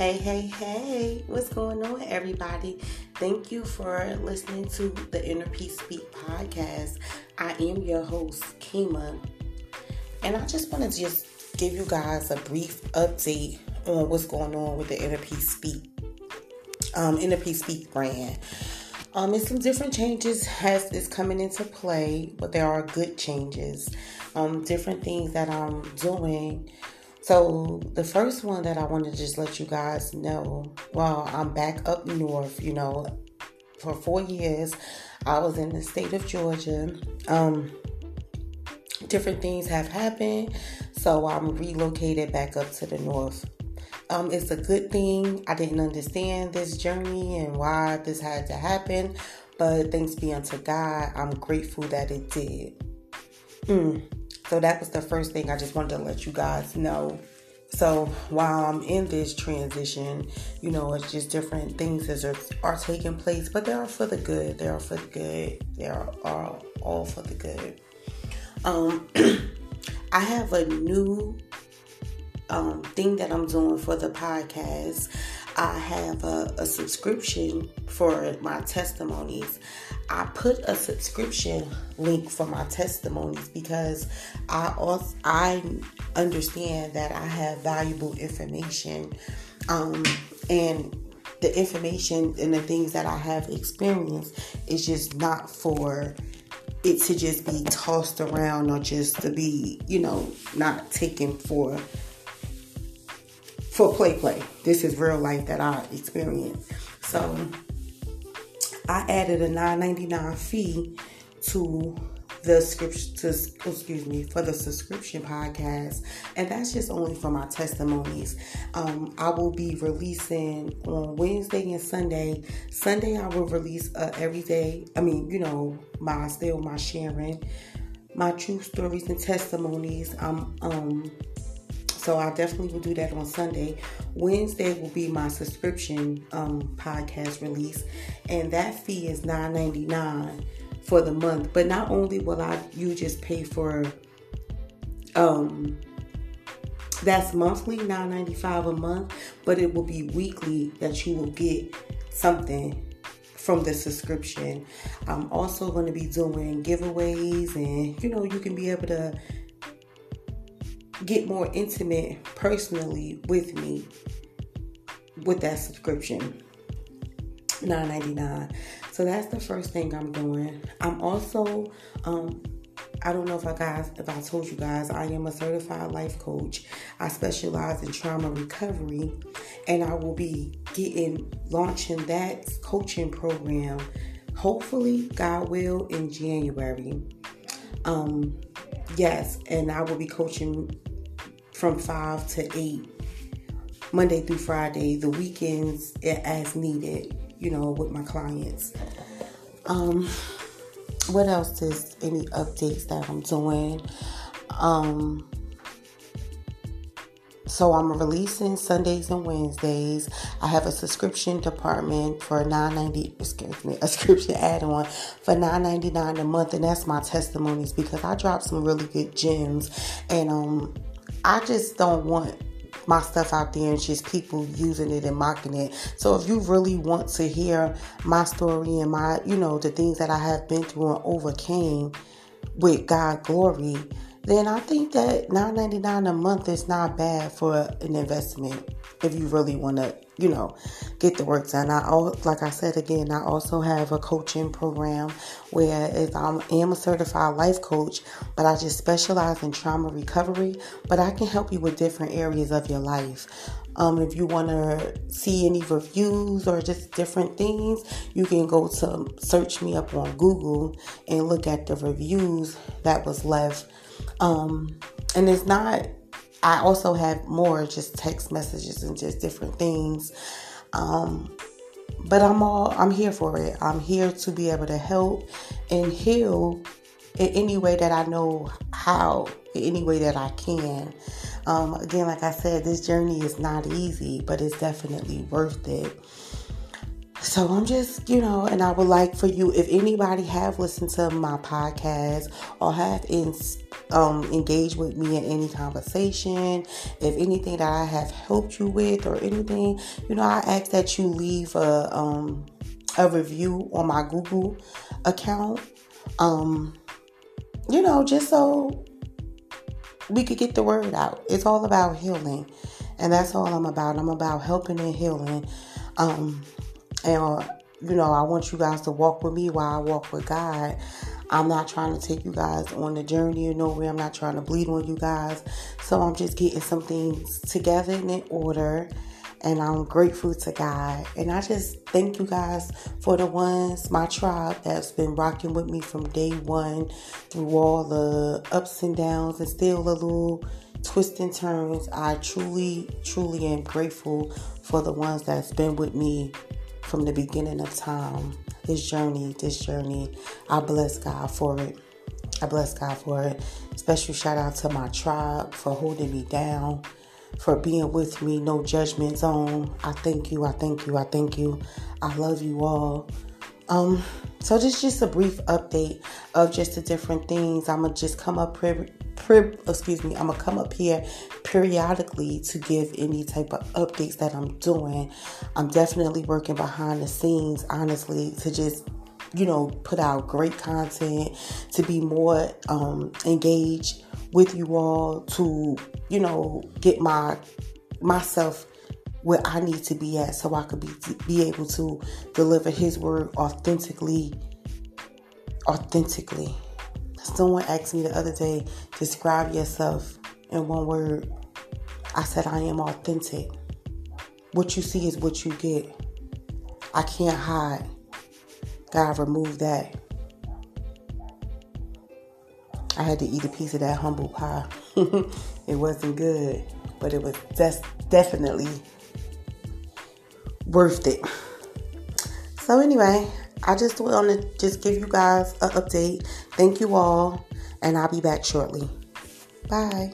Hey, hey, hey, what's going on, everybody? Thank you for listening to the Inner Peace Speak podcast. I am your host, Kima, and I just want to just give you guys a brief update on what's going on with the Inner Peace Speak, um, Inner Peace Speak brand. Um, and some different changes has is coming into play, but there are good changes. Um, different things that I'm doing so, the first one that I want to just let you guys know well, I'm back up north, you know, for four years, I was in the state of Georgia. Um, different things have happened, so I'm relocated back up to the north. Um, it's a good thing. I didn't understand this journey and why this had to happen, but thanks be unto God, I'm grateful that it did. Mm. So that was the first thing I just wanted to let you guys know. So while I'm in this transition, you know, it's just different things that are, are taking place, but they are for the good. They are for the good. They are, are all for the good. Um, I have a new um, thing that I'm doing for the podcast. I have a, a subscription for my testimonies. I put a subscription link for my testimonies because I also I understand that I have valuable information, um, and the information and the things that I have experienced is just not for it to just be tossed around or just to be, you know, not taken for for play play. This is real life that I experienced. So I added a 9.99 fee to the scripture to excuse me for the subscription podcast. And that's just only for my testimonies. Um, i will be releasing on wednesday and sunday. Sunday i will release uh, every day. I mean you know my still my sharing my true stories and testimonies. Um um so I definitely will do that on Sunday. Wednesday will be my subscription um, podcast release, and that fee is $9.99 for the month. But not only will I you just pay for um that's monthly $9.95 a month, but it will be weekly that you will get something from the subscription. I'm also going to be doing giveaways, and you know, you can be able to get more intimate personally with me with that subscription. 9.99 so that's the first thing i'm doing i'm also um I don't know if I guys if I told you guys I am a certified life coach. I specialize in trauma recovery and I will be getting launching that coaching program hopefully God will in January. Um yes, and I will be coaching from 5 to 8, Monday through Friday, the weekends as needed, you know, with my clients. Um, what else is any updates that I'm doing? Um, so I'm releasing Sundays and Wednesdays. I have a subscription department for 9.90. Excuse me, a subscription add-on for 9.99 a month, and that's my testimonies because I dropped some really good gems, and um, I just don't want my stuff out there and just people using it and mocking it. So if you really want to hear my story and my, you know, the things that I have been through and overcame with God glory, then I think that $9.99 a month is not bad for an investment if you really want to, you know, get the work done. I all like I said again, I also have a coaching program where if I am a certified life coach, but I just specialize in trauma recovery, but I can help you with different areas of your life. Um, if you want to see any reviews or just different things, you can go to search me up on Google and look at the reviews that was left. Um, and it's not I also have more just text messages and just different things. Um, but I'm all I'm here for it. I'm here to be able to help and heal in any way that I know how, in any way that I can. Um, again, like I said, this journey is not easy, but it's definitely worth it. So I'm just, you know, and I would like for you, if anybody have listened to my podcast or have in um, engage with me in any conversation, if anything that I have helped you with or anything, you know, I ask that you leave a um, a review on my Google account. Um, you know, just so we could get the word out. It's all about healing, and that's all I'm about. I'm about helping and healing. Um, and uh, you know, I want you guys to walk with me while I walk with God. I'm not trying to take you guys on the journey or nowhere. I'm not trying to bleed on you guys. So I'm just getting some things together and in order. And I'm grateful to God. And I just thank you guys for the ones, my tribe that's been rocking with me from day one through all the ups and downs and still a little twists and turns. I truly, truly am grateful for the ones that's been with me from the beginning of time this journey, this journey. I bless God for it. I bless God for it. Special shout out to my tribe for holding me down, for being with me, no judgment zone. I thank you, I thank you, I thank you. I love you all. Um, so this is just a brief update of just the different things. I'ma just come up excuse me, I'm gonna come up here periodically to give any type of updates that I'm doing. I'm definitely working behind the scenes, honestly, to just you know put out great content, to be more um, engaged with you all, to you know get my myself where I need to be at so I could be be able to deliver his word authentically authentically. Someone asked me the other day, describe yourself in one word. I said I am authentic. What you see is what you get. I can't hide. God remove that. I had to eat a piece of that humble pie. it wasn't good, but it was definitely worth it. So anyway, I just want to just give you guys an update. Thank you all, and I'll be back shortly. Bye.